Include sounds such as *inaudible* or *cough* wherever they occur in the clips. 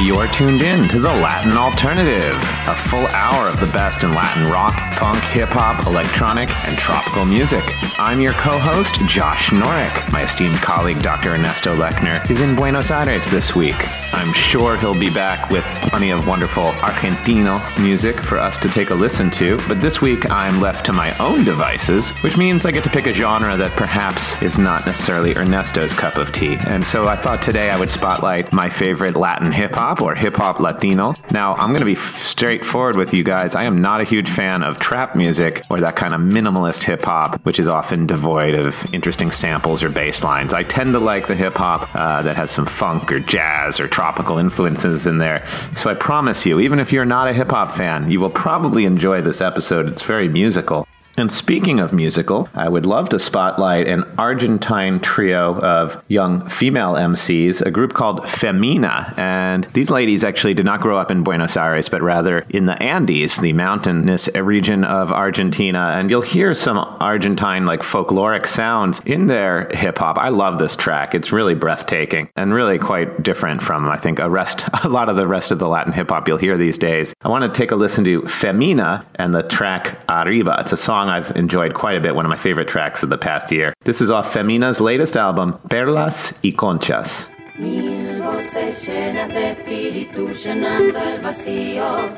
You're tuned in to the Latin Alternative, a full hour of the best in Latin rock, funk, hip hop, electronic, and tropical music. I'm your co host, Josh Norick. My esteemed colleague, Dr. Ernesto Lechner, is in Buenos Aires this week. I'm sure he'll be back with plenty of wonderful Argentino music for us to take a listen to, but this week I'm left to my own devices, which means I get to pick a genre that perhaps is not necessarily Ernesto's cup of tea. And so I thought today I would spotlight my favorite Latin hip hop or hip hop Latino. Now, I'm going to be straightforward with you guys. I am not a huge fan of trap music or that kind of minimalist hip hop, which is often devoid of interesting samples or bass lines. I tend to like the hip hop uh, that has some funk or jazz or tropical influences in there. So I promise you, even if you're not a hip hop fan, you will probably enjoy this episode. It's very musical. And speaking of musical, I would love to spotlight an Argentine trio of young female MCs, a group called Femina. And these ladies actually did not grow up in Buenos Aires, but rather in the Andes, the mountainous region of Argentina. And you'll hear some Argentine, like folkloric sounds in their hip hop. I love this track. It's really breathtaking and really quite different from, I think, a rest, *laughs* a lot of the rest of the Latin hip hop you'll hear these days. I want to take a listen to Femina and the track Arriba. It's a song song I've enjoyed quite a bit, one of my favorite tracks of the past year. This is off Femina's latest album, Perlas y Conchas. Mil voces llenas de espíritu llenando el vacío.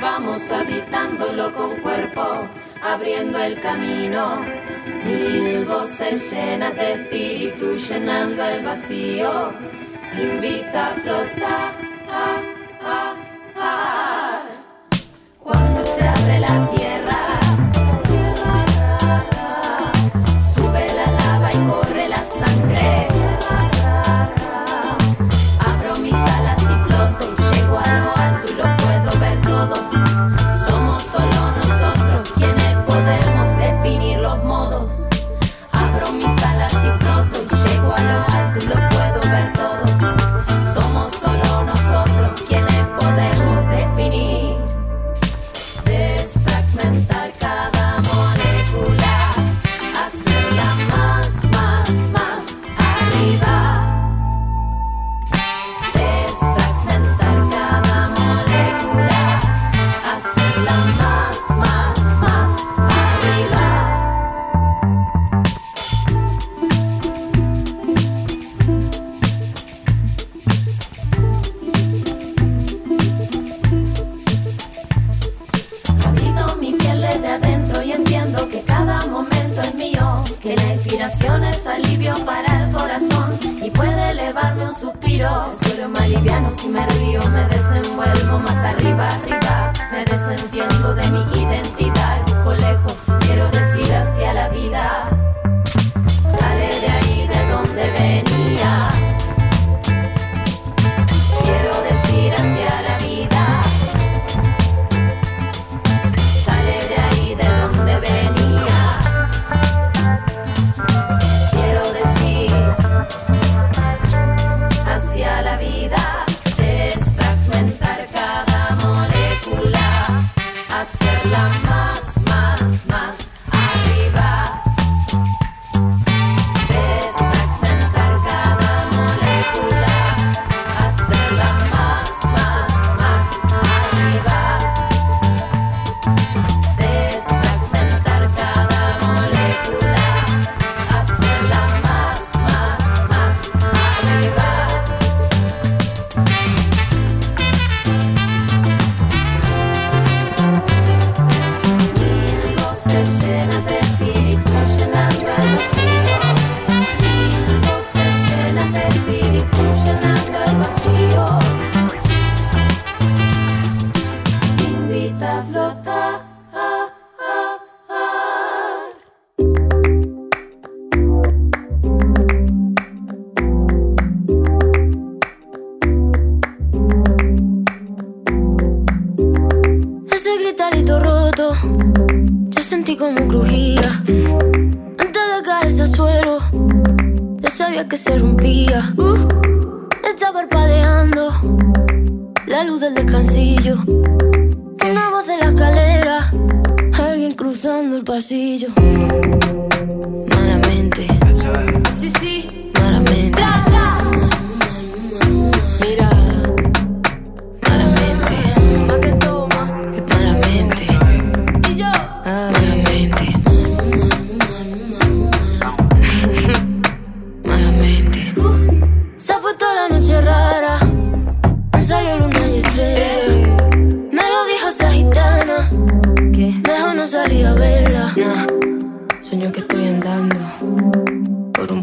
Vamos habitándolo con cuerpo, abriendo el camino. Mil voces llenas de espíritu llenando el vacío. Invita a flotar.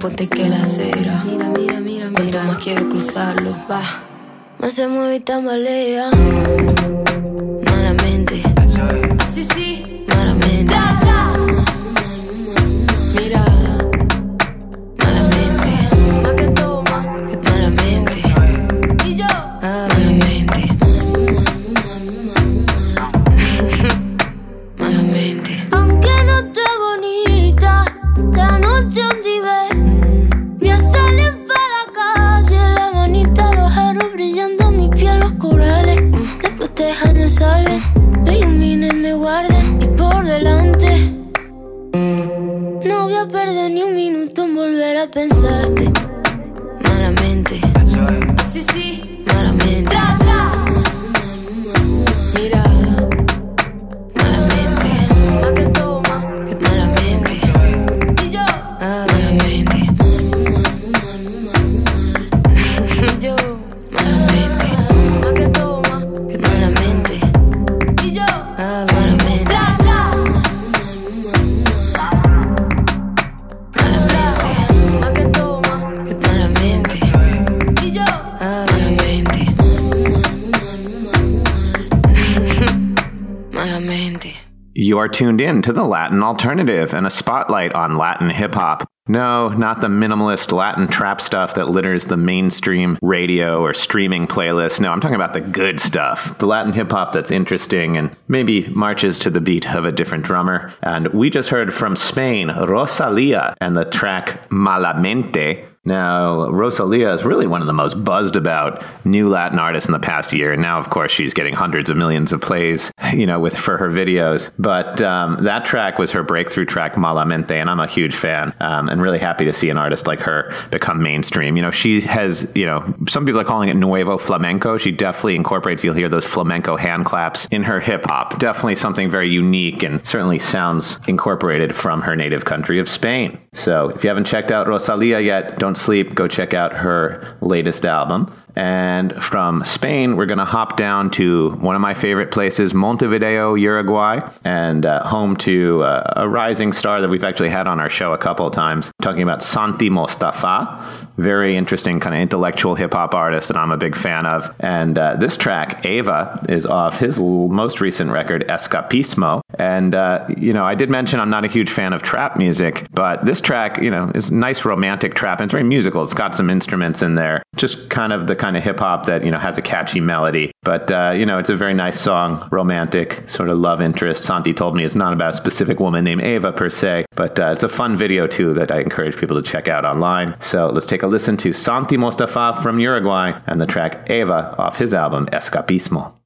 Puente que la acera. Mira, mira, mira, Cuanto más quiero cruzarlo, va. Más se mueve y tambalea. Malamente. Así sí. Tuned in to the Latin Alternative and a spotlight on Latin hip hop. No, not the minimalist Latin trap stuff that litters the mainstream radio or streaming playlists. No, I'm talking about the good stuff. The Latin hip hop that's interesting and maybe marches to the beat of a different drummer. And we just heard from Spain, Rosalia, and the track Malamente. Now, Rosalia is really one of the most buzzed about new Latin artists in the past year. And now, of course, she's getting hundreds of millions of plays, *laughs* you know, with for her videos. But um, that track was her breakthrough track, Malamente, and I'm a huge fan um, and really happy to see an artist like her become mainstream. You know, she has, you know, some people are calling it nuevo flamenco. She definitely incorporates, you'll hear those flamenco hand claps in her hip hop. Definitely something very unique and certainly sounds incorporated from her native country of Spain. So if you haven't checked out Rosalia yet, don't sleep. Go check out her latest album. And from Spain, we're going to hop down to one of my favorite places, Montevideo, Uruguay, and uh, home to uh, a rising star that we've actually had on our show a couple of times, talking about Santi Mostafa. Very interesting, kind of intellectual hip hop artist that I'm a big fan of. And uh, this track, Ava, is off his most recent record, Escapismo. And, uh, you know, I did mention I'm not a huge fan of trap music, but this track, you know, is nice romantic trap. And it's very musical. It's got some instruments in there, just kind of the kind of hip hop that, you know, has a catchy melody. But, uh, you know, it's a very nice song, romantic, sort of love interest. Santi told me it's not about a specific woman named Ava per se, but uh, it's a fun video too that I encourage people to check out online. So let's take a listen to Santi Mostafa from Uruguay and the track Ava off his album Escapismo.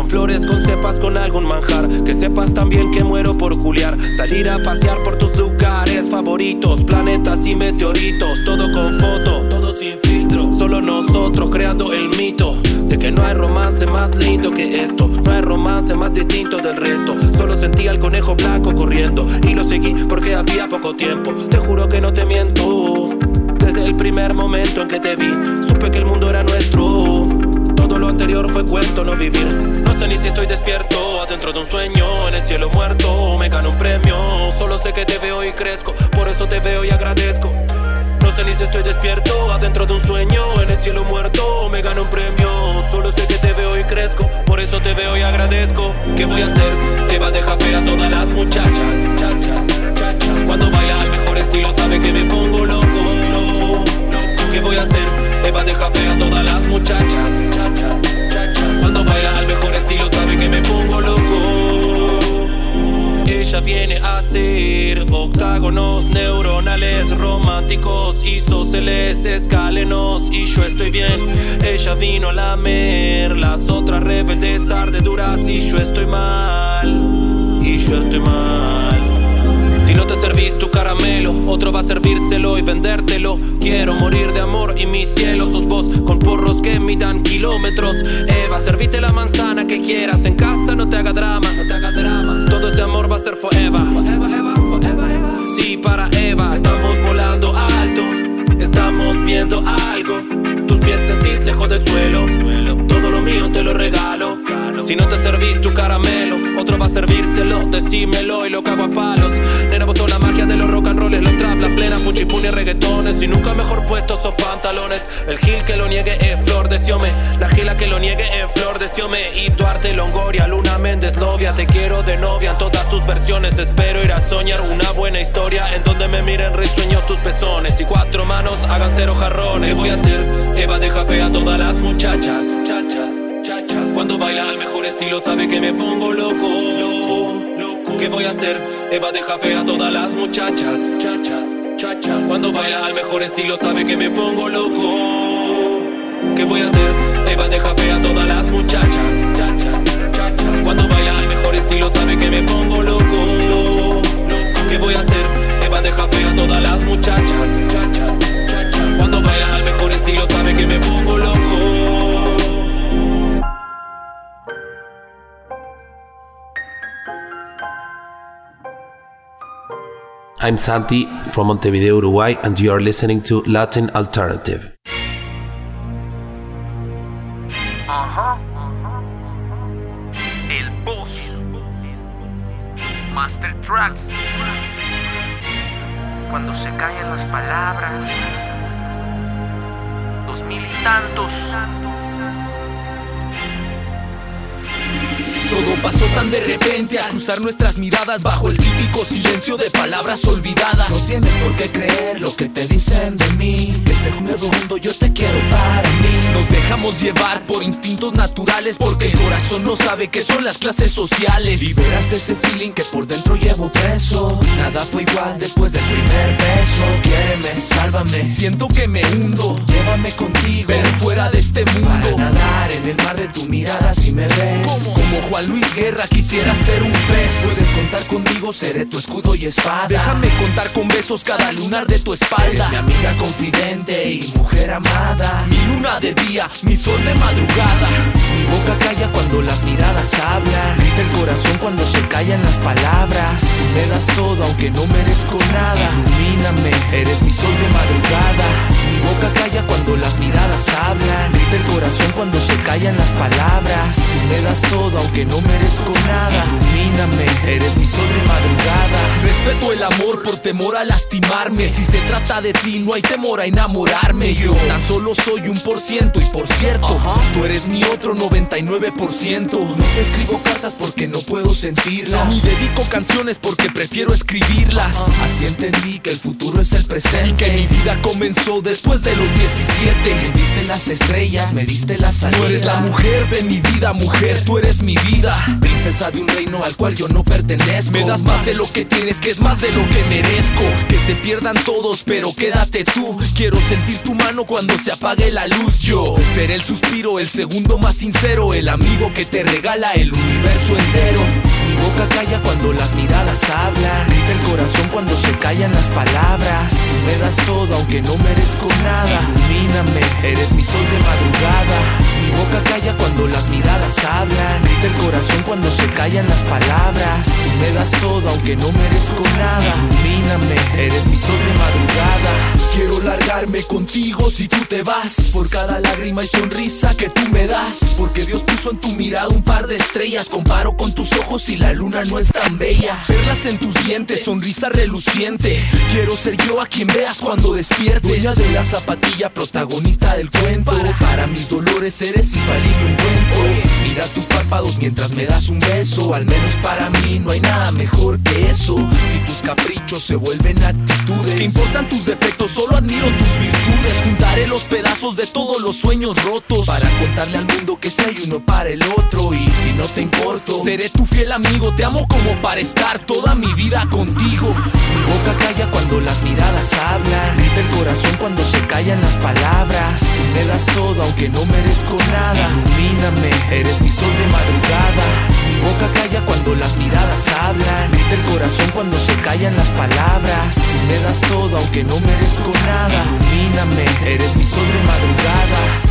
Con flores, con cepas, con algún manjar. Que sepas también que muero por culiar. Salir a pasear por tus lugares favoritos. Planetas y meteoritos. Todo con foto, todo sin filtro. Solo nosotros creando el mito. De que no hay romance más lindo que esto. No hay romance más distinto del resto. Solo sentí al conejo blanco corriendo. Y lo seguí porque había poco tiempo. Te juro que no te miento. Desde el primer momento en que te vi, supe que el mundo era nuestro. No sé ni si estoy despierto, adentro de un sueño, en el cielo muerto. Me gano un premio, solo sé que te veo y crezco. Por eso te veo y agradezco. No sé ni si estoy despierto, adentro de un sueño, en el cielo muerto. Me gano un premio, solo sé que te veo y crezco. Por eso te veo y agradezco. ¿Qué voy a hacer? Eva deja fe a todas las muchachas. Chachas, chachas. Cuando baila al mejor estilo, sabe que me pongo loco. ¿Qué voy a hacer? Cuando baila al mejor estilo sabe que me pongo loco. Ella viene a hacer octágonos neuronales románticos isósceles escalenos y yo estoy bien. Ella vino a lamer las otras rebeldes ardeduras y yo estoy mal Y yo estoy mal. Si no te servís tu caramelo, otro va a servírselo y vendértelo. Quiero morir de amor y mi cielo sos vos con porros que midan kilómetros. Eva, servite la manzana que quieras en casa, no te haga drama, no te haga drama. Todo ese amor va a ser forever. Sí, para Eva, estamos volando alto, estamos viendo algo. Tus pies sentís lejos del suelo, todo lo mío te lo regalo. Si no te servís tu caramelo, otro va a servírselo, decímelo y lo cago a palos. Nena, vos la magia de los rock and rolls, los trap, las plenas, puchipuni y reggaetones. Y nunca mejor puesto esos pantalones. El gil que lo niegue es flor de siome, la gila que lo niegue es flor de siome. Y tu arte Longoria, Luna Méndez, Lovia, te quiero de novia en todas tus versiones. Espero ir a soñar una buena historia en donde me miren risueños tus pezones. Y cuatro manos hagan cero jarrones. ¿Qué voy a hacer? Eva deja fe a todas las muchachas. Cuando baila al mejor estilo sabe que me pongo loco. loco. ¿Qué voy a hacer? Eva deja fe a todas las muchachas. Chachas, chachas. Cuando baila al mejor estilo sabe que me pongo loco. ¿Qué voy a hacer? Eva deja fe a todas las muchachas. Chachas, chachas. Cuando baila al mejor estilo sabe que me pongo loco. loco. ¿Qué voy a hacer? Eva deja fe a todas las muchachas. Chachas, chachas. Cuando baila al mejor estilo sabe que me pongo loco. I'm Santi from Montevideo, Uruguay, and you are listening to Latin Alternative. El Boss. Master Tracks. Cuando se callan las palabras. Dos mil y tantos. Todo pasó tan de repente a cruzar nuestras miradas bajo el típico silencio de palabras olvidadas. No tienes por qué creer lo que te dicen de mí. Que según el mundo yo te quiero para mí. Nos dejamos llevar por instintos naturales porque el corazón no sabe qué son las clases sociales. Liberaste ese feeling que por dentro llevo preso. Nada fue igual después del primer beso. Quiéreme, sálvame. Siento que me hundo, Llévame contigo. pero fuera de este Para mundo. nadar en el mar de tu mirada si me ves. Como Juan Luis Guerra quisiera ser un pez. Puedes contar conmigo, seré tu escudo y espada. Déjame contar con besos cada lunar de tu Eres espalda. mi amiga confidente y mujer amada. De día, mi sol de madrugada. Mi boca calla cuando las miradas hablan. Grita el corazón cuando se callan las palabras. Me das todo aunque no merezco nada. Ilumíname, eres mi sol de madrugada. Mi boca calla cuando las miradas hablan. Grita el corazón cuando se callan las palabras. Me das todo aunque no merezco nada. Ilumíname, eres mi sol de madrugada. Respeto el amor por temor a lastimarme. Si se trata de ti, no hay temor a enamorarme. Yo tan solo soy un por Y por cierto, tú eres mi otro 99%. No te escribo cartas porque no puedo sentirlas. Ni dedico canciones porque prefiero escribirlas. Así entendí que el futuro es el presente. Que mi vida comenzó después de los 17. Me diste las estrellas, me diste la salida. Tú eres la mujer de mi vida, mujer, tú eres mi vida. princesa de un reino al cual yo no pertenezco. Me das más de lo que tienes, que es más de lo que merezco. Que se pierdan todos, pero quédate tú. Quiero sentir tu mano cuando se apague la luz. Yo seré el suspiro, el segundo más sincero, el amigo que te regala el universo entero. Mi boca calla cuando las miradas hablan. Grita el corazón cuando se callan las palabras. Me das todo aunque no merezco nada. Ilumíname, eres mi sol de madrugada. Mi boca calla cuando las miradas hablan. El corazón cuando se callan las palabras. Me das todo aunque no merezco nada. Ilumíname, eres mi sol de madrugada. Quiero largarme contigo si tú te vas. Por cada lágrima y sonrisa que tú me das. Porque Dios puso en tu mirada un par de estrellas. Comparo con tus ojos y la luna no es tan bella. Perlas en tus dientes, sonrisa reluciente. Quiero ser yo a quien veas cuando despiertes. Dueña de la zapatilla, protagonista del cuento. Para mis dolores eres infalible un cuento. mirar tus mientras me das un beso. Al menos para mí no hay nada mejor que eso. Si tus caprichos se vuelven actitudes, que importan tus defectos, solo admiro tus virtudes. Juntaré los pedazos de todos los sueños rotos para contarle al mundo que si hay uno para el otro. Y si no te importo, seré tu fiel amigo. Te amo como para estar toda mi vida contigo. Mi boca calla cuando las miradas hablan. Grita el corazón cuando se callan las palabras. Me das todo aunque no merezco nada. Ilumíname, eres mi sol de madrugada. Mi boca calla cuando las miradas hablan. Grita el corazón cuando se callan las palabras. Me das todo aunque no merezco nada. Ilumíname, eres mi sol de madrugada.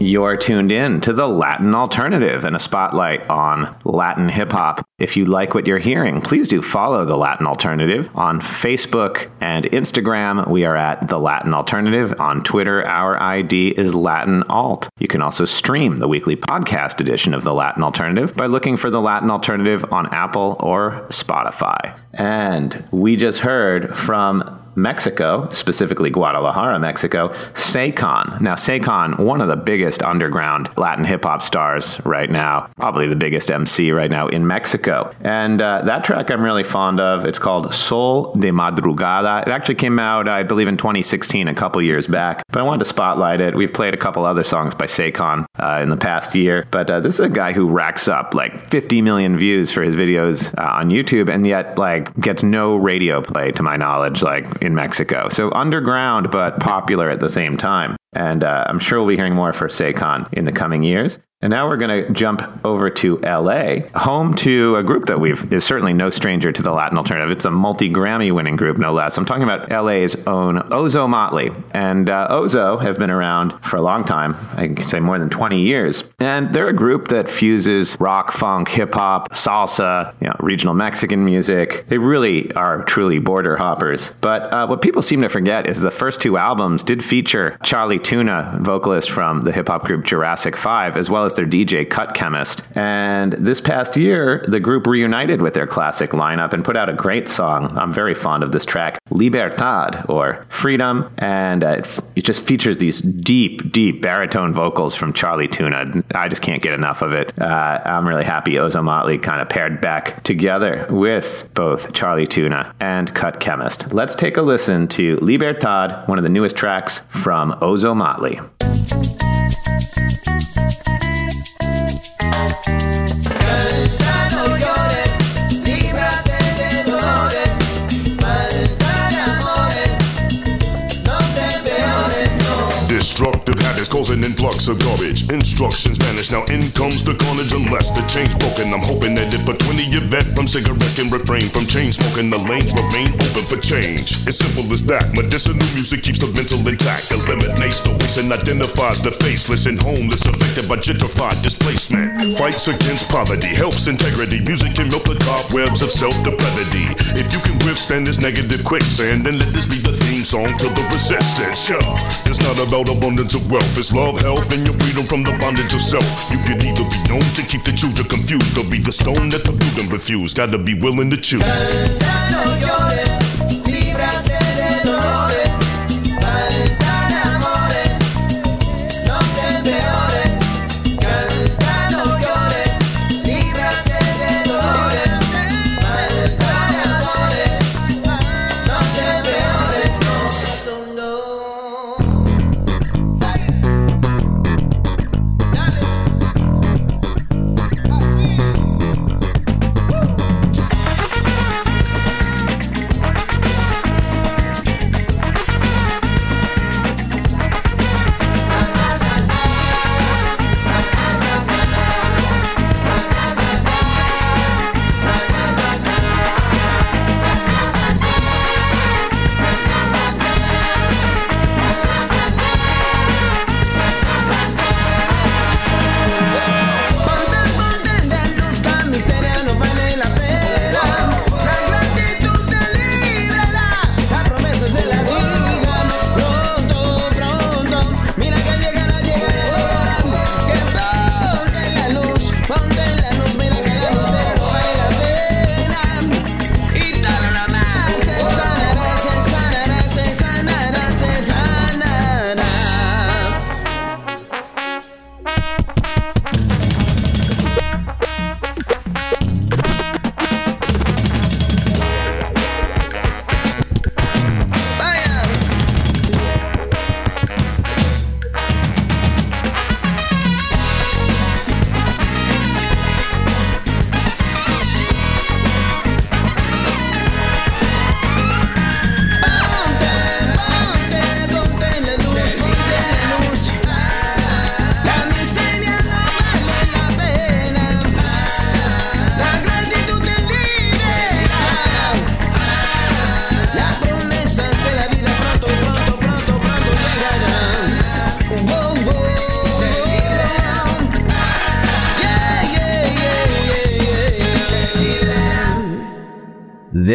You're tuned in to the Latin Alternative and a spotlight on Latin hip hop. If you like what you're hearing, please do follow the Latin Alternative on Facebook and Instagram. We are at the Latin Alternative. On Twitter, our ID is Latin Alt. You can also stream the weekly podcast edition of the Latin Alternative by looking for the Latin Alternative on Apple or Spotify. And we just heard from Mexico, specifically Guadalajara, Mexico, Saycon. Now, Saycon, one of the biggest underground Latin hip hop stars right now, probably the biggest MC right now in Mexico. And uh, that track I'm really fond of. It's called Sol de Madrugada. It actually came out, I believe, in 2016, a couple years back. But I wanted to spotlight it. We've played a couple other songs by Saycon uh, in the past year. But uh, this is a guy who racks up like 50 million views for his videos uh, on YouTube and yet, like, gets no radio play to my knowledge. Like, in Mexico. So underground, but popular at the same time. And uh, I'm sure we'll be hearing more for Saycon in the coming years. And now we're going to jump over to LA, home to a group that we've is certainly no stranger to the Latin alternative. It's a multi Grammy winning group, no less. I'm talking about LA's own Ozo Motley. And uh, Ozo have been around for a long time, I can say more than 20 years. And they're a group that fuses rock, funk, hip hop, salsa, you know, regional Mexican music. They really are truly border hoppers. But uh, what people seem to forget is the first two albums did feature Charlie Tuna, vocalist from the hip hop group Jurassic 5, as well as their DJ Cut Chemist. And this past year, the group reunited with their classic lineup and put out a great song. I'm very fond of this track, Libertad, or Freedom. And uh, it, it just features these deep, deep baritone vocals from Charlie Tuna. I just can't get enough of it. Uh, I'm really happy Ozo Motley kind of paired back together with both Charlie Tuna and Cut Chemist. Let's take a listen to Libertad, one of the newest tracks from Ozo Motley. Thank you. Cause an influx of garbage. Instructions vanish, now in comes the carnage unless the chain's broken. I'm hoping that if a 20 year vet from cigarettes can refrain from chain smoking, the lanes remain open for change. It's simple as that. Medicinal music keeps the mental intact, eliminates the waste and identifies the faceless and homeless affected by gentrified displacement. Fights against poverty, helps integrity. Music can melt the cobwebs of self depravity. If you can withstand this negative quicksand, then let this be the theme song to the resistance. Yeah. It's not about abundance of wealth, it's love, health, and your freedom from the bondage of self. You can either be known to keep the children confused or be the stone that the building refused. Gotta be willing to choose.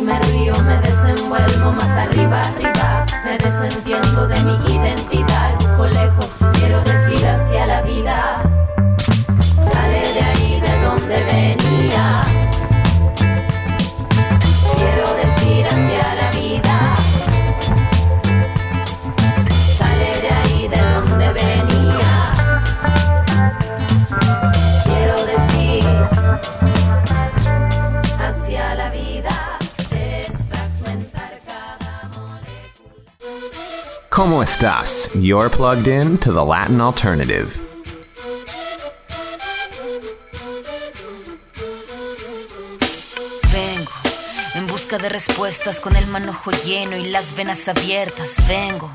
Me río, me desenvuelvo más arriba, arriba, ¿Cómo estás? You're plugged in to the Latin Alternative. De respuestas con el manojo lleno y las venas abiertas. Vengo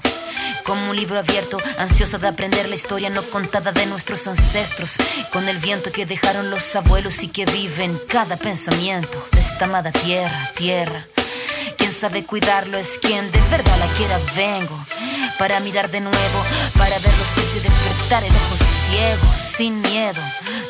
como un libro abierto, ansiosa de aprender la historia no contada de nuestros ancestros, con el viento que dejaron los abuelos y que vive en cada pensamiento de esta amada tierra, tierra. Quien sabe cuidarlo es quien de verdad la quiera. Vengo para mirar de nuevo, para ver lo cierto y despertar el ojo ciego, sin miedo.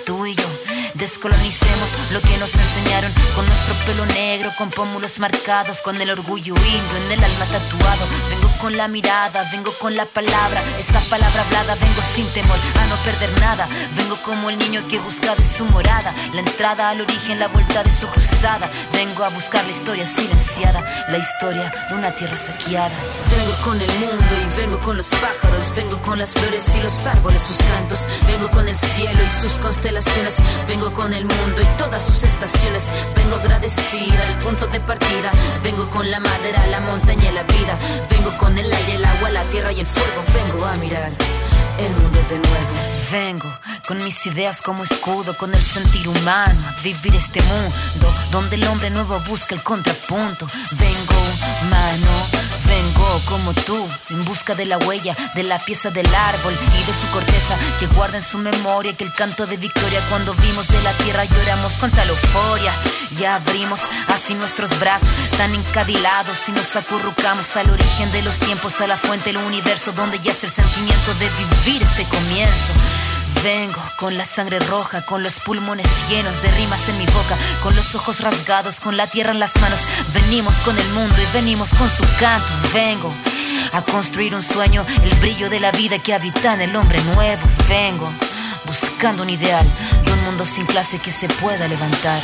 Tú y yo descolonicemos lo que nos enseñaron con nuestro pelo negro, con pómulos marcados, con el orgullo indio en el alma tatuado. Con la mirada, vengo con la palabra, esa palabra hablada. Vengo sin temor a no perder nada. Vengo como el niño que busca de su morada, la entrada al origen, la vuelta de su cruzada. Vengo a buscar la historia silenciada, la historia de una tierra saqueada. Vengo con el mundo y vengo con los pájaros, vengo con las flores y los árboles, sus cantos. Vengo con el cielo y sus constelaciones, vengo con el mundo y todas sus estaciones. Vengo agradecida al punto de partida, vengo con la madera, la montaña y la vida. Vengo el aire, el agua, la tierra y el fuego. Vengo a mirar el mundo de nuevo. Vengo con mis ideas como escudo, con el sentir humano, a vivir este mundo donde el hombre nuevo busca el contrapunto. Vengo, mano, como tú, en busca de la huella, de la pieza del árbol y de su corteza que guarda en su memoria que el canto de victoria cuando vimos de la tierra lloramos con tal euforia. Y abrimos así nuestros brazos tan encadilados y nos acurrucamos al origen de los tiempos, a la fuente del universo donde yace el sentimiento de vivir este comienzo. Vengo con la sangre roja, con los pulmones llenos de rimas en mi boca, con los ojos rasgados, con la tierra en las manos. Venimos con el mundo y venimos con su canto. Vengo a construir un sueño, el brillo de la vida que habita en el hombre nuevo. Vengo buscando un ideal de un mundo sin clase que se pueda levantar.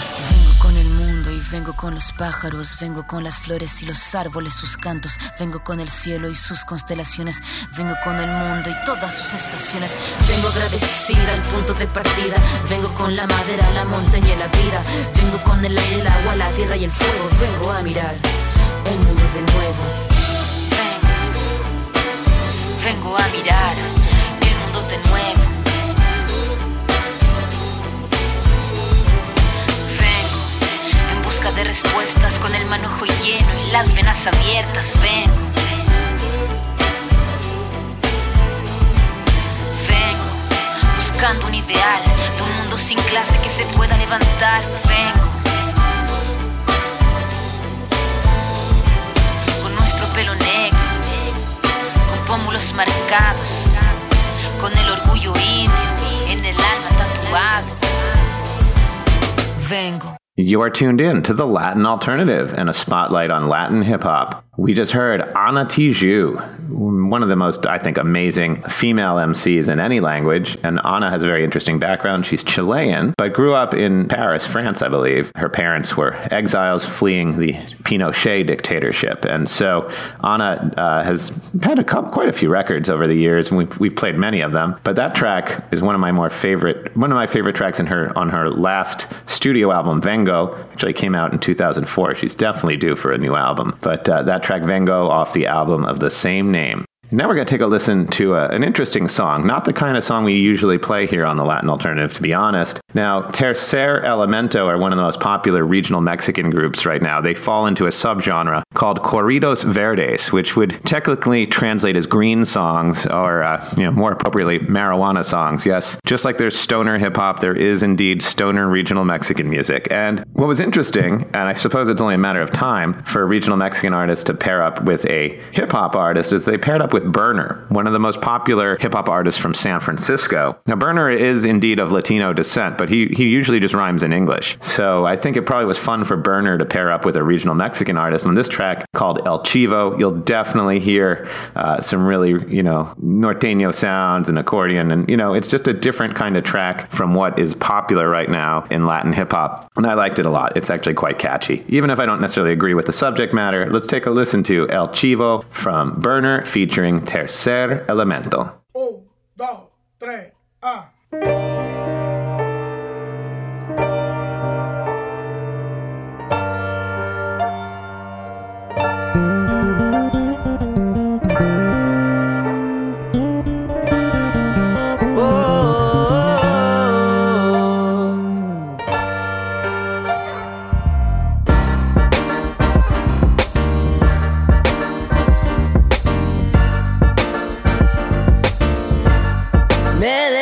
Vengo con los pájaros, vengo con las flores y los árboles, sus cantos, vengo con el cielo y sus constelaciones, vengo con el mundo y todas sus estaciones, vengo agradecida al punto de partida, vengo con la madera, la montaña y la vida, vengo con el aire, el agua, la tierra y el fuego, vengo a mirar el mundo de nuevo. Vengo, vengo a mirar el mundo de nuevo. Busca de respuestas con el manojo lleno y las venas abiertas. Vengo. Vengo buscando un ideal de un mundo sin clase que se pueda levantar. Vengo con nuestro pelo negro, con pómulos marcados, con el orgullo indio en el alma tatuado. Vengo. You are tuned in to the Latin Alternative and a spotlight on Latin hip hop. We just heard Ana Tijoux, one of the most, I think, amazing female MCs in any language. And Ana has a very interesting background. She's Chilean, but grew up in Paris, France, I believe. Her parents were exiles fleeing the Pinochet dictatorship. And so Ana uh, has had a quite a few records over the years, and we've, we've played many of them. But that track is one of my more favorite, one of my favorite tracks in her on her last studio album, Vengo, actually came out in 2004. She's definitely due for a new album. But uh, that track Vengo off the album of the same name. Now we're going to take a listen to a, an interesting song, not the kind of song we usually play here on the Latin Alternative, to be honest. Now, Tercer Elemento are one of the most popular regional Mexican groups right now. They fall into a subgenre called Corridos Verdes, which would technically translate as green songs, or uh, you know, more appropriately, marijuana songs. Yes, just like there's stoner hip hop, there is indeed stoner regional Mexican music. And what was interesting, and I suppose it's only a matter of time for a regional Mexican artist to pair up with a hip hop artist, is they paired up with Berner, one of the most popular hip hop artists from San Francisco. Now, Berner is indeed of Latino descent, but he, he usually just rhymes in English. So I think it probably was fun for Berner to pair up with a regional Mexican artist. On this track called El Chivo, you'll definitely hear uh, some really, you know, norteño sounds and accordion. And, you know, it's just a different kind of track from what is popular right now in Latin hip hop. And I liked it a lot. It's actually quite catchy. Even if I don't necessarily agree with the subject matter, let's take a listen to El Chivo from Berner featuring Tercer Elemento. Un, dos, tres, ah.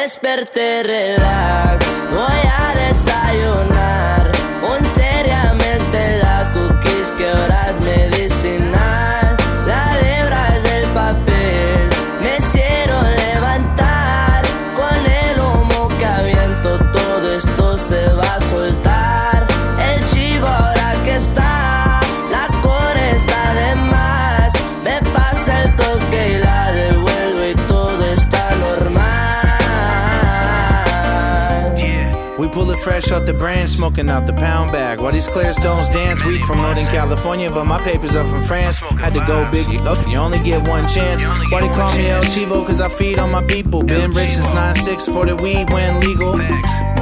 Desperté fresh off the brand, smoking out the pound bag. While these clear stones dance, weed from Northern California, but my papers are from France. Had to go big, you only get one chance. Why they call me El Chivo? Cause I feed on my people. Been rich since 9-6 for the weed when legal.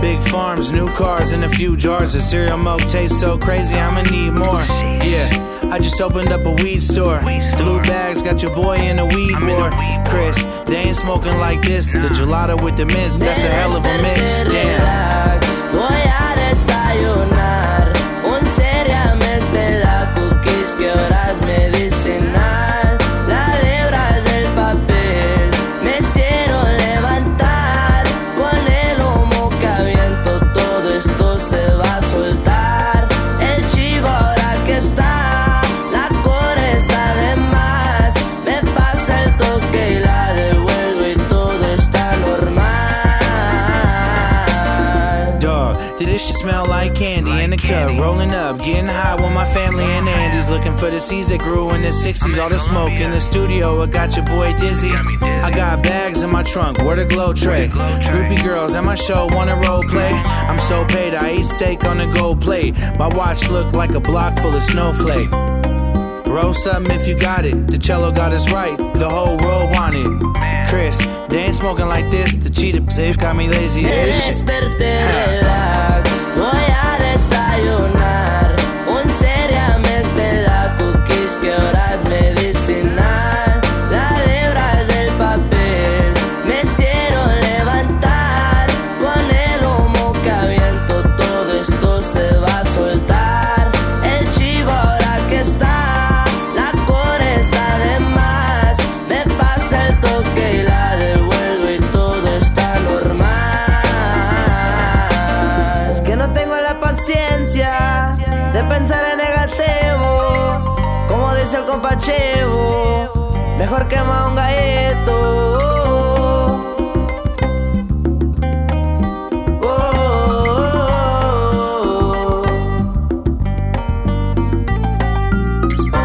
Big farms, new cars, and a few jars of cereal milk tastes so crazy, I'ma need more. Yeah. I just opened up a weed store. Blue bags got your boy in a weed war. Chris, they ain't smoking like this. The gelato with the mints, that's a hell of a mix. Damn. Voy a desayunar getting high with my family and Andy's. Looking for the seeds that grew in the 60s. All the smoke in the studio, I got your boy dizzy. I got bags in my trunk, where the glow tray. Groupie girls at my show wanna role play. I'm so paid, I eat steak on a gold plate. My watch look like a block full of snowflake. Roll something if you got it. The cello got us right. The whole world wanted. Chris, they ain't smoking like this. The cheetah safe got me lazy. *laughs* el compa Chevo, mejor quema un galleto.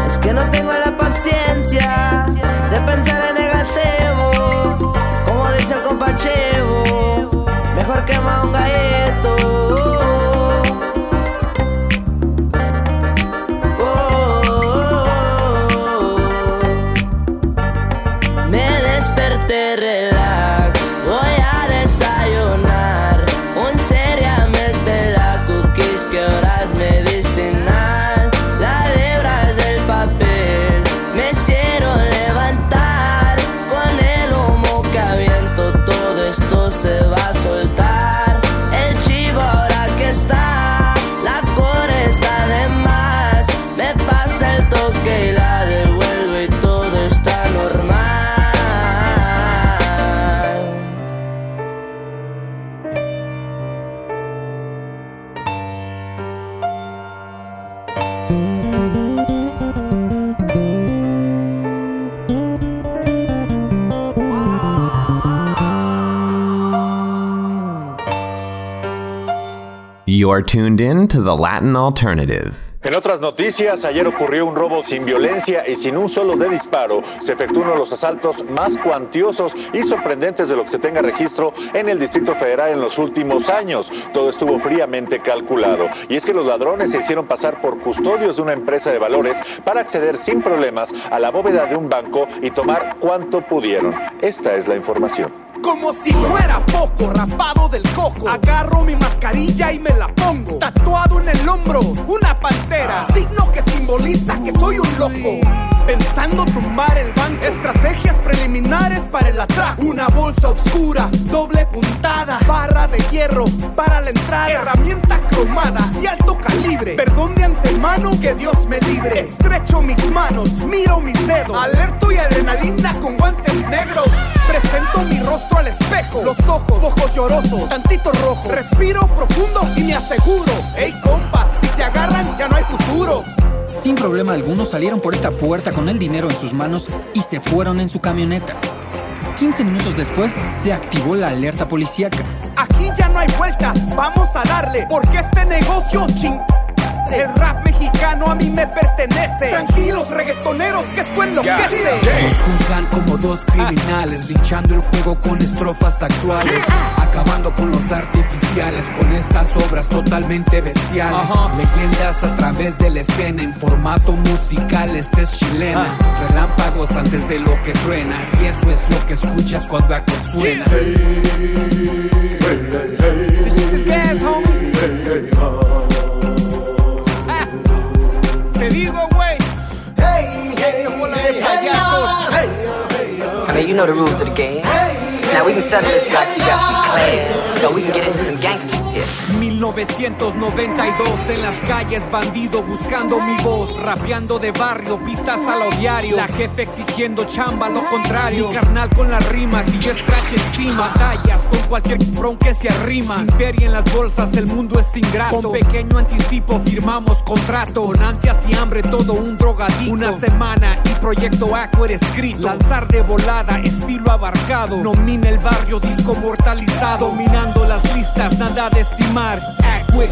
Es que no tengo la paciencia de pensar en negativo. Como dice el compa Chevo, mejor quema un galleto. Tuned in to the Latin Alternative. En otras noticias, ayer ocurrió un robo sin violencia y sin un solo de disparo. Se efectuó uno de los asaltos más cuantiosos y sorprendentes de lo que se tenga registro en el Distrito Federal en los últimos años. Todo estuvo fríamente calculado. Y es que los ladrones se hicieron pasar por custodios de una empresa de valores para acceder sin problemas a la bóveda de un banco y tomar cuanto pudieron. Esta es la información. Como si fuera poco, rapado del coco. Agarro mi mascarilla y me la pongo. Tatuado en el hombro, una pantera. Signo que simboliza que soy un loco. Pensando tumbar el banco. Estrategias preliminares para el atraco. Una bolsa oscura, doble puntada. Barra de hierro para la entrada. Herramienta cromada y alto calibre. Perdón de antemano que Dios me libre. Estrecho mis manos, miro mis dedos. Alerto y adrenalina con guantes negros. Presento mi rostro al espejo, los ojos, ojos llorosos, tantito rojo. Respiro profundo y me aseguro, hey compa, si te agarran ya no hay futuro. Sin problema alguno salieron por esta puerta con el dinero en sus manos y se fueron en su camioneta. 15 minutos después se activó la alerta policíaca. Aquí ya no hay vuelta, vamos a darle, porque este negocio ching el rap mexicano a mí me pertenece. Tranquilos, reggaetoneros, que esto enloquece. Nos juzgan como dos criminales, linchando el juego con estrofas actuales. Acabando con los artificiales, con estas obras totalmente bestiales. Leyendas a través de la escena, en formato musical, esta es chilena. Relámpagos antes de lo que truena, y eso es lo que escuchas cuando acá suena. This gas, homie. Te digo, güey. Hey, hey, bola de payasos. I mean, you know the rules of the game. Now we can settle this got some clans, so we can get into some gangster. 1992 en las calles, bandido buscando mi voz, rapeando de barrio, pistas a lo diario, la jefe exigiendo chamba, lo contrario, mi carnal con las rimas y yo scratch encima, batallas con cualquier cabrón que se arrima, sin feria en las bolsas, el mundo es ingrato, con pequeño anticipo firmamos contrato, con ansias y hambre todo un drogadito, una semana y proyecto Aquer escrito, lanzar de volada, estilo abarcado, domina el barrio, disco mortalizado, dominando las listas, nada de estimar,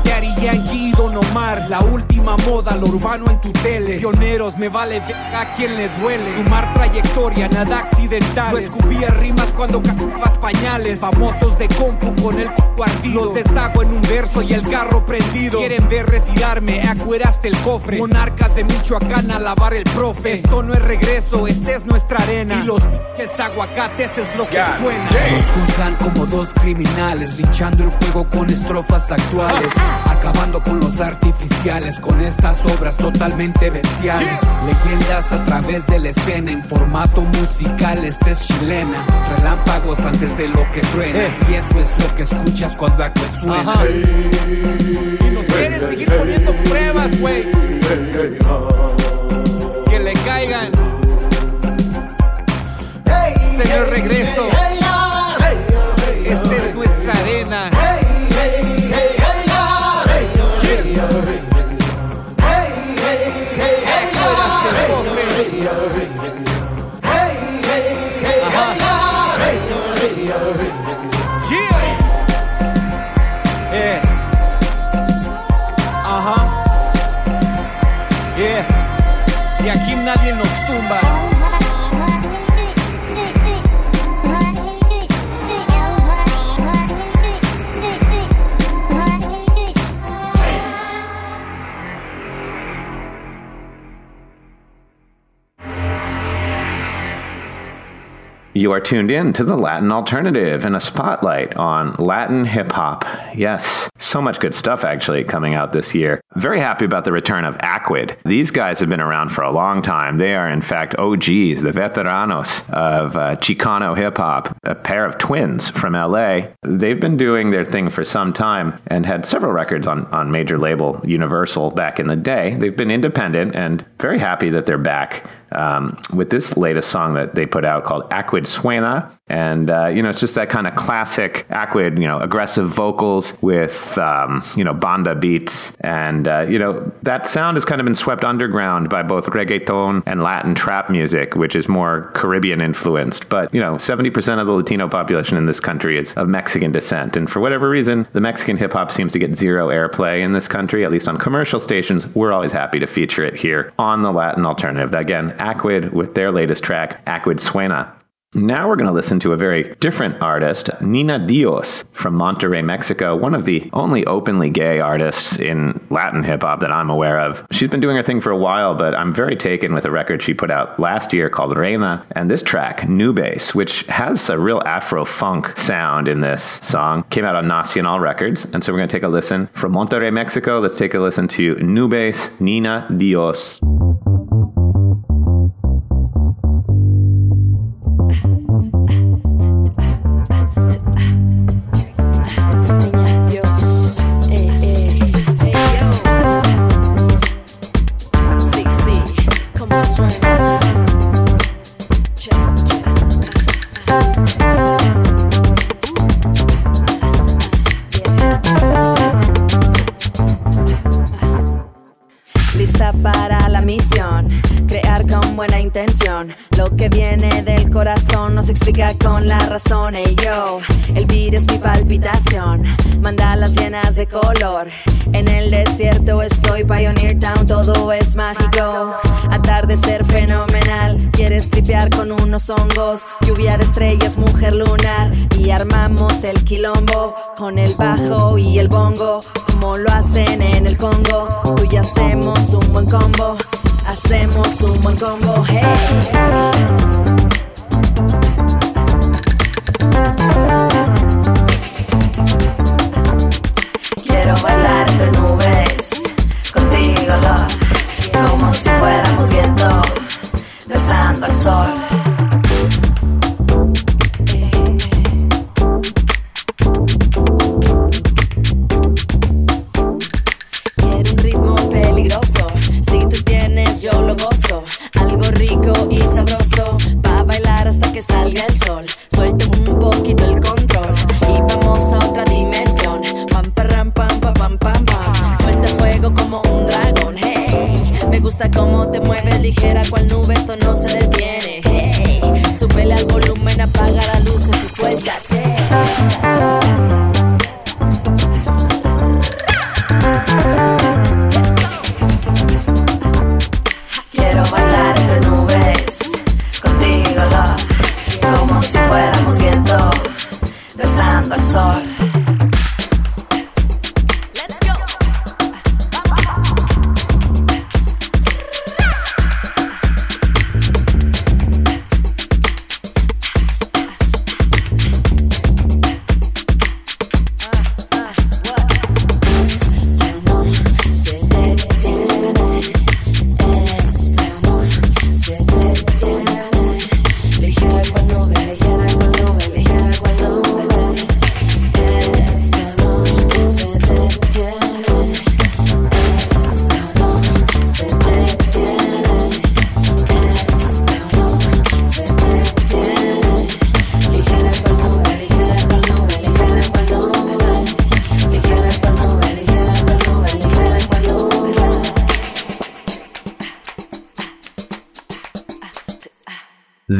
Daddy Yankee, Don Omar, la última moda, lo urbano en tu tele, pioneros, me vale a quien le duele, sumar trayectoria, nada accidental, yo escupía rimas cuando cagabas pañales, famosos de compu con el culo ardido, los deshago en un verso y el carro prendido, quieren ver retirarme, acueraste el cofre, monarcas de Michoacán a lavar el profe, esto no es regreso, esta es nuestra arena, y los pinches aguacates es lo que suena. Nos juzgan como dos criminales, linchando el juego con estrofas acabando con los artificiales, con estas obras totalmente bestiales. Leyendas a través de la escena, en formato musical, esta es chilena. Relámpagos antes de lo que truena, y eso es lo que escuchas cuando acá suena. Y nos quieren seguir poniendo pruebas, güey. Que le caigan. Este no You are tuned in to the Latin Alternative and a spotlight on Latin hip hop. Yes, so much good stuff actually coming out this year. Very happy about the return of Aquid. These guys have been around for a long time. They are, in fact, OGs, the veteranos of uh, Chicano hip hop, a pair of twins from LA. They've been doing their thing for some time and had several records on, on major label Universal back in the day. They've been independent and very happy that they're back um, with this latest song that they put out called Acquid Suena. And, uh, you know, it's just that kind of classic Acquid, you know, aggressive vocals with, um, you know, banda beats. And, uh, you know, that sound has kind of been swept underground by both reggaeton and Latin trap music, which is more Caribbean influenced. But, you know, 70% of the Latino population in this country is of Mexican descent. And for whatever reason, the Mexican hip hop seems to get zero airplay in this country, at least on commercial stations. We're always happy to feature it here on the Latin alternative. Again, Aquid with their latest track, Aquid Suena. Now we're going to listen to a very different artist, Nina Dios from Monterrey, Mexico, one of the only openly gay artists in Latin hip hop that I'm aware of. She's been doing her thing for a while, but I'm very taken with a record she put out last year called Reina, and this track, Nubes, which has a real Afro funk sound in this song, came out on Nacional Records. And so we're going to take a listen from Monterrey, Mexico. Let's take a listen to Nubes, Nina Dios. Dios, Bye. Lo que viene del corazón no se explica con la razón. Ey yo, el beat es mi palpitación, mandalas llenas de color. En el desierto estoy, Pioneer Town, todo es mágico. Atardecer fenomenal, quieres tripear con unos hongos. Lluvia de estrellas, mujer lunar. Y armamos el quilombo con el bajo y el bongo, como lo hacen en el Congo. Tú y hacemos un buen combo, hacemos un buen combo. Hey. Quiero bailar entre nubes, contigo, love, como si fuéramos viento, besando al sol. Ligera, cual nube, esto no se detiene,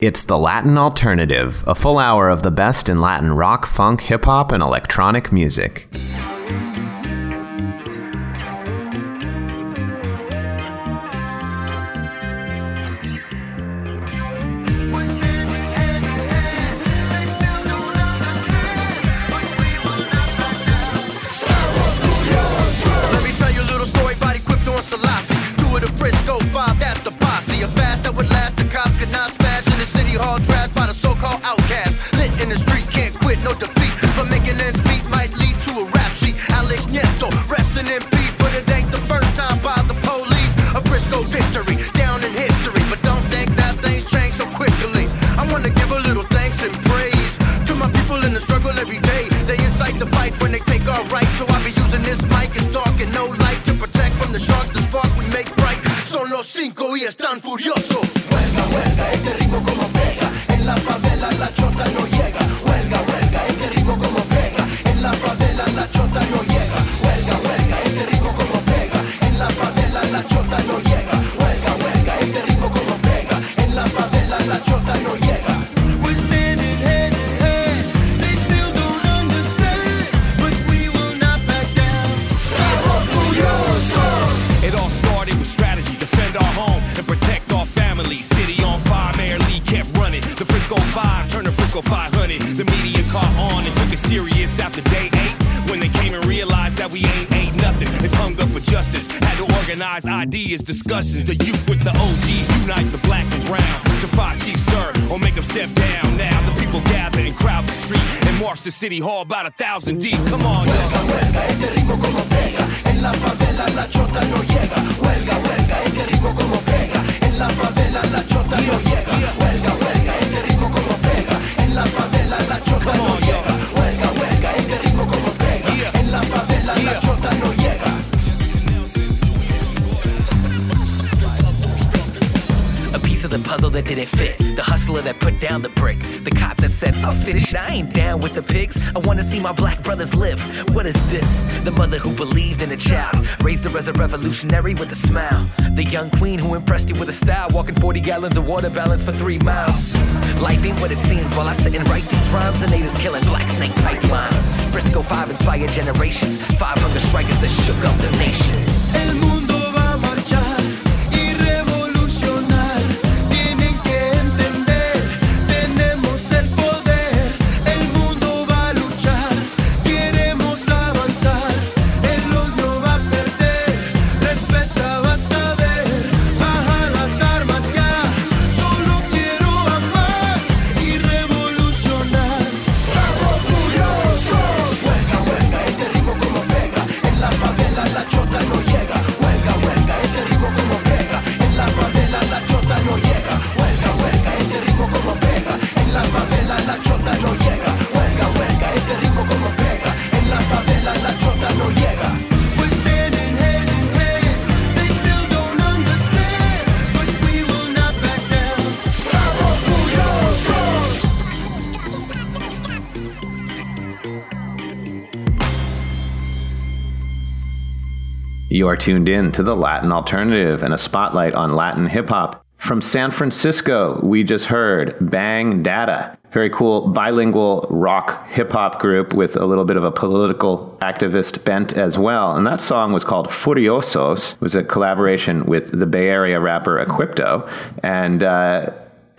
It's the Latin Alternative, a full hour of the best in Latin rock, funk, hip hop, and electronic music. A thousand deep. Come on, y'all. En la favela la chota no llega. Huelga, huelga, este ritmo como pega. En la favela la chota no llega. Huelga, huelga, este ritmo como pega. En la favela la chota no llega. The puzzle that didn't fit. The hustler that put down the brick. The cop that said, I'll finish. I ain't down with the pigs. I wanna see my black brothers live. What is this? The mother who believed in a child. Raised her as a revolutionary with a smile. The young queen who impressed you with a style. Walking 40 gallons of water balance for three miles. Life ain't what it seems while I sit and write these rhymes. The natives killing black snake pipelines. Frisco 5 inspired generations. Five hunger strikers that shook up the nation. Are tuned in to the Latin Alternative and a spotlight on Latin hip hop. From San Francisco, we just heard Bang Data. Very cool bilingual rock hip hop group with a little bit of a political activist bent as well. And that song was called Furiosos. It was a collaboration with the Bay Area rapper Equipto. And, uh,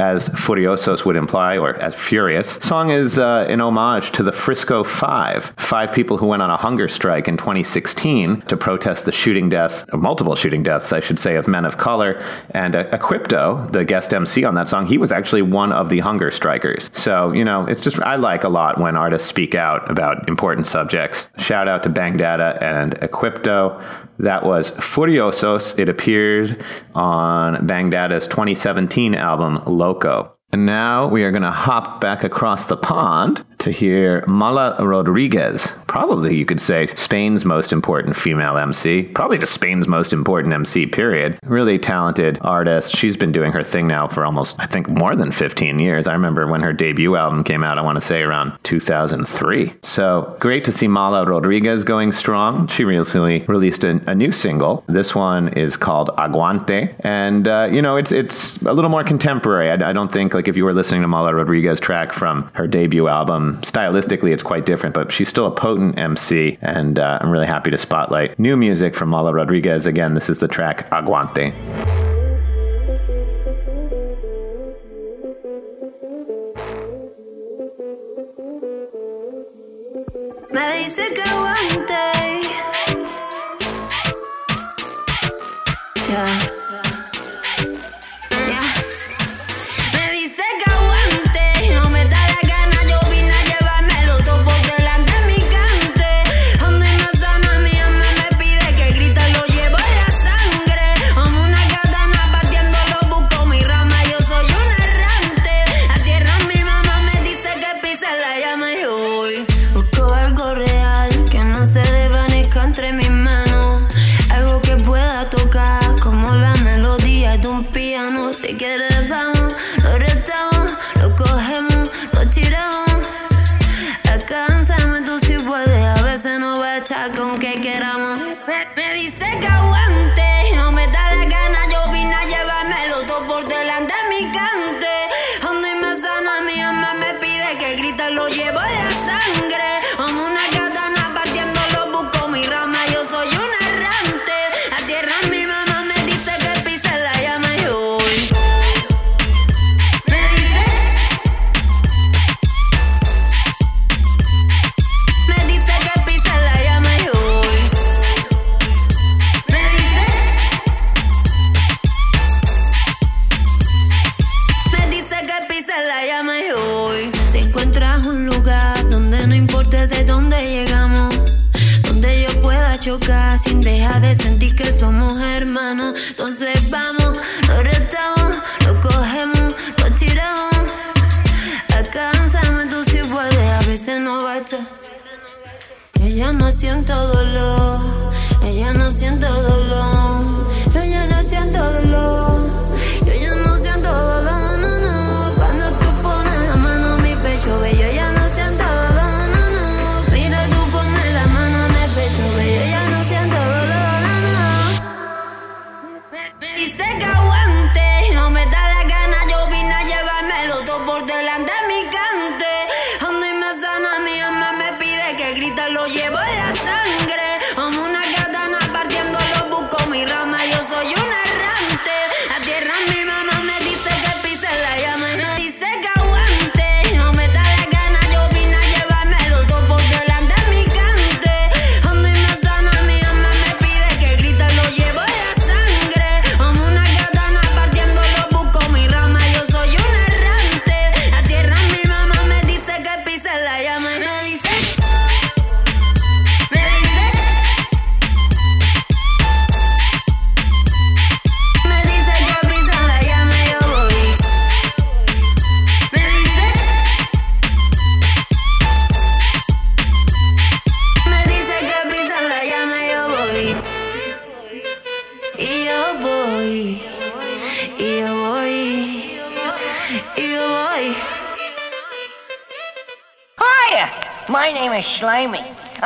as Furiosos would imply, or as Furious. Song is uh, an homage to the Frisco Five, five people who went on a hunger strike in 2016 to protest the shooting death, multiple shooting deaths, I should say, of men of color. And uh, Equipto, the guest MC on that song, he was actually one of the hunger strikers. So, you know, it's just, I like a lot when artists speak out about important subjects. Shout out to Bang Data and Equipto. That was Furiosos. It appeared on Bang Data's 2017 album, Loco. And now we are going to hop back across the pond to hear Mala Rodriguez. Probably, you could say, Spain's most important female MC. Probably just Spain's most important MC, period. Really talented artist. She's been doing her thing now for almost, I think, more than 15 years. I remember when her debut album came out, I want to say around 2003. So great to see Mala Rodriguez going strong. She recently released a, a new single. This one is called Aguante. And, uh, you know, it's, it's a little more contemporary. I, I don't think like if you were listening to Mala Rodriguez track from her debut album, stylistically it's quite different, but she's still a potent MC, and uh, I'm really happy to spotlight new music from Mala Rodriguez. Again, this is the track Aguante. Me dice que aguante. Yeah.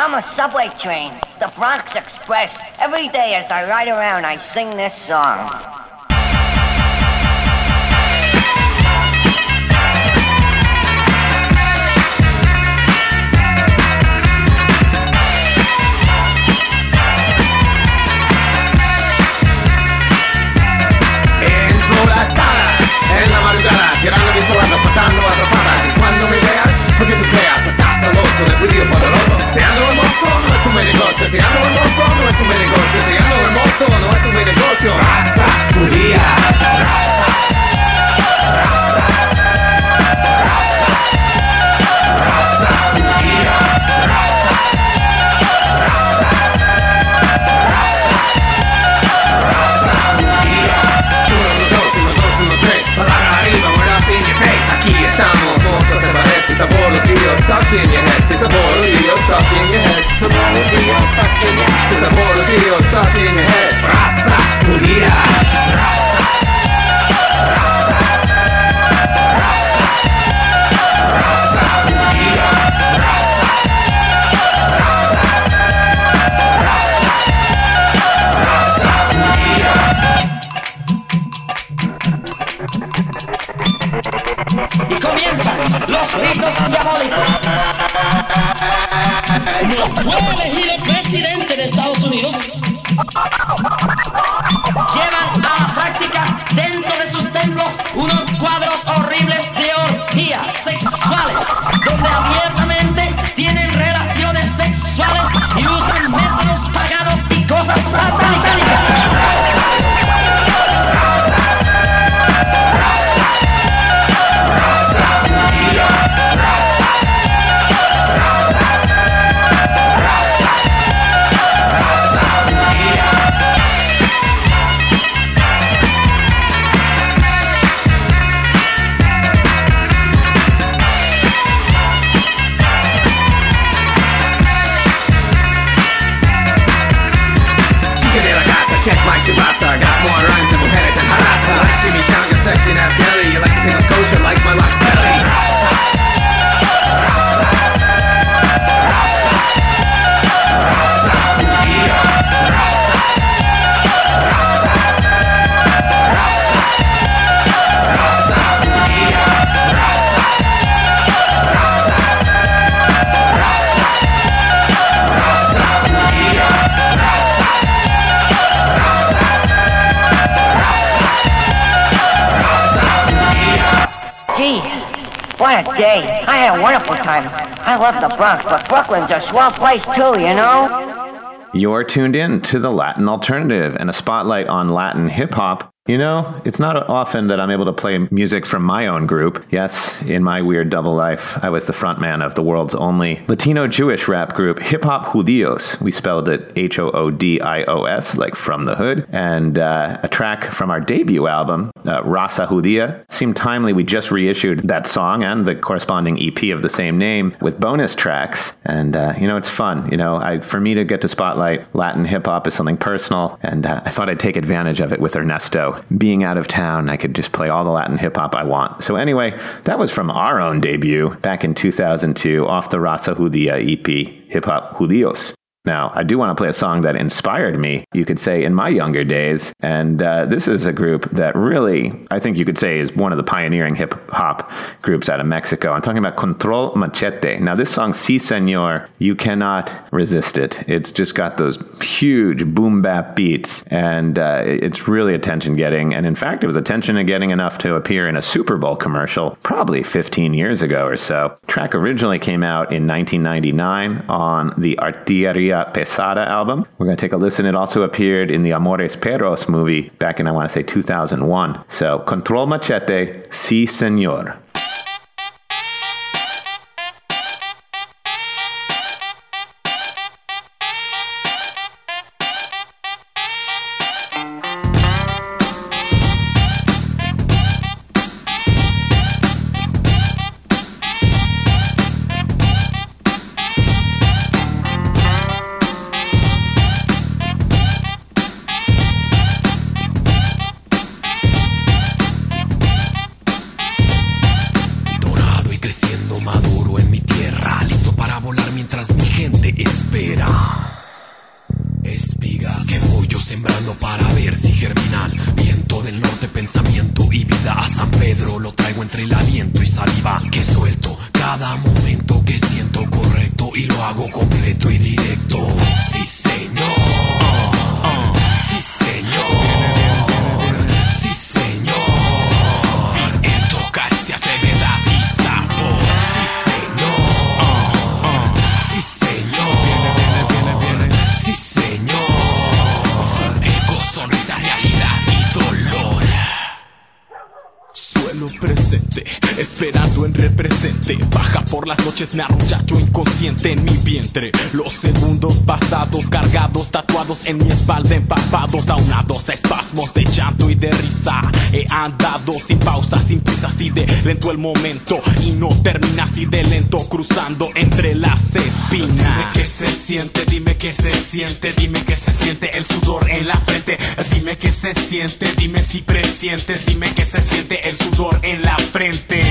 I'm a subway train, the Bronx Express. Every day as I ride around, I sing this song. Entro la sala, en la madrugada, tirando mis palabras, matando a trofadas. Y cuando me veas, porque tú creas, estás celoso, desvivido por el si ando hermoso no es un buen negocio, si hermoso no es un buen negocio, si ando hermoso no es un buen negocio, raza judía, raza. Se salvó el tío Raza judía Y comienzan los gritos diabólicos. ¡No puedes ir en presidente de Estados Unidos, I had a wonderful time. I love the Bronx, but Brooklyn's a swell place too, you know? You're tuned in to the Latin Alternative and a spotlight on Latin hip hop. You know, it's not often that I'm able to play music from my own group. Yes, in my weird double life, I was the frontman of the world's only Latino Jewish rap group, Hip Hop Judíos. We spelled it H O O D I O S, like from the hood. And uh, a track from our debut album, uh, Raza Judía, seemed timely. We just reissued that song and the corresponding EP of the same name with bonus tracks. And, uh, you know, it's fun. You know, I, for me to get to spotlight Latin hip hop is something personal. And uh, I thought I'd take advantage of it with Ernesto. Being out of town, I could just play all the Latin hip hop I want. So, anyway, that was from our own debut back in 2002 off the Raza Judía EP, Hip Hop Judíos. Now, I do want to play a song that inspired me, you could say, in my younger days. And uh, this is a group that really, I think you could say, is one of the pioneering hip hop groups out of Mexico. I'm talking about Control Machete. Now, this song, Si Senor, you cannot resist it. It's just got those huge boom bap beats, and uh, it's really attention getting. And in fact, it was attention getting enough to appear in a Super Bowl commercial probably 15 years ago or so. Track originally came out in 1999 on the Artilleria Pesada album. We're going to take a listen. It also appeared in the Amores Perros movie back in, I want to say, 2001. So, Control Machete, Si Senor. Sin pausa, sin prisa, así de lento el momento. Y no termina así de lento, cruzando entre las espinas. Dime qué se siente, dime qué se siente, dime qué se siente el sudor en la frente. Dime qué se siente, dime si presientes, dime qué se siente el sudor en la frente.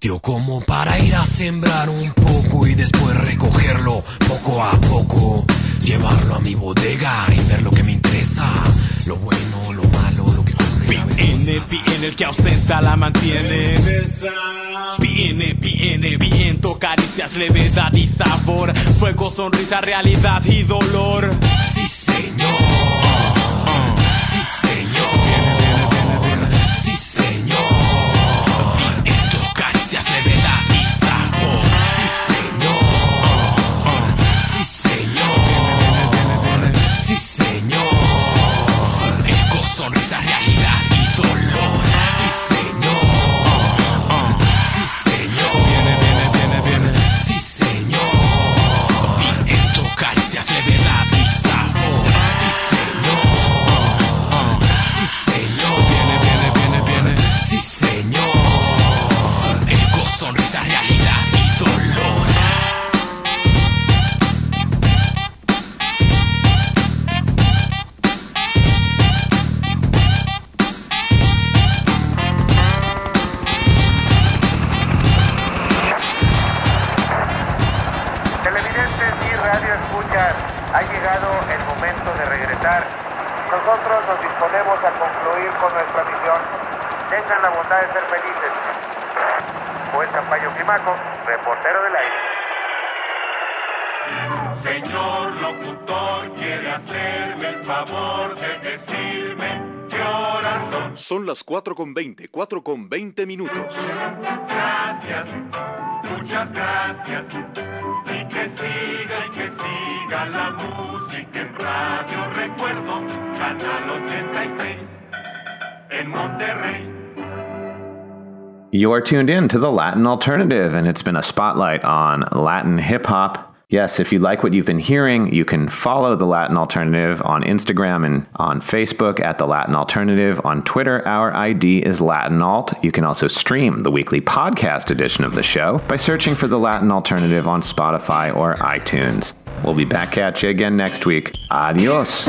Sitio como para ir a sembrar un poco y después recogerlo poco a poco. Llevarlo a mi bodega y ver lo que me interesa, lo bueno, lo malo, lo que Viene, viene el que ausenta la mantiene. Viene, viene, viento, caricias, levedad y sabor. Fuego, sonrisa, realidad y dolor. Sí, Nosotros nos disponemos a concluir con nuestra misión. Tengan la bondad de ser felices. Juez Campayo Climaco, reportero del aire. Señor locutor, quiere hacerme el favor de decirme qué horas son. Son las 4 con 20, 4 con 20 minutos. Gracias, muchas gracias. Y que siga y que siga la música en Radio Recuerdo, Canal 86, en Monterrey. You're tuned in to the Latin Alternative, and it's been a spotlight on Latin hip hop. Yes, if you like what you've been hearing, you can follow the Latin Alternative on Instagram and on Facebook at the Latin Alternative. On Twitter, our ID is Latin Alt. You can also stream the weekly podcast edition of the show by searching for the Latin Alternative on Spotify or iTunes. We'll be back at you again next week. Adios.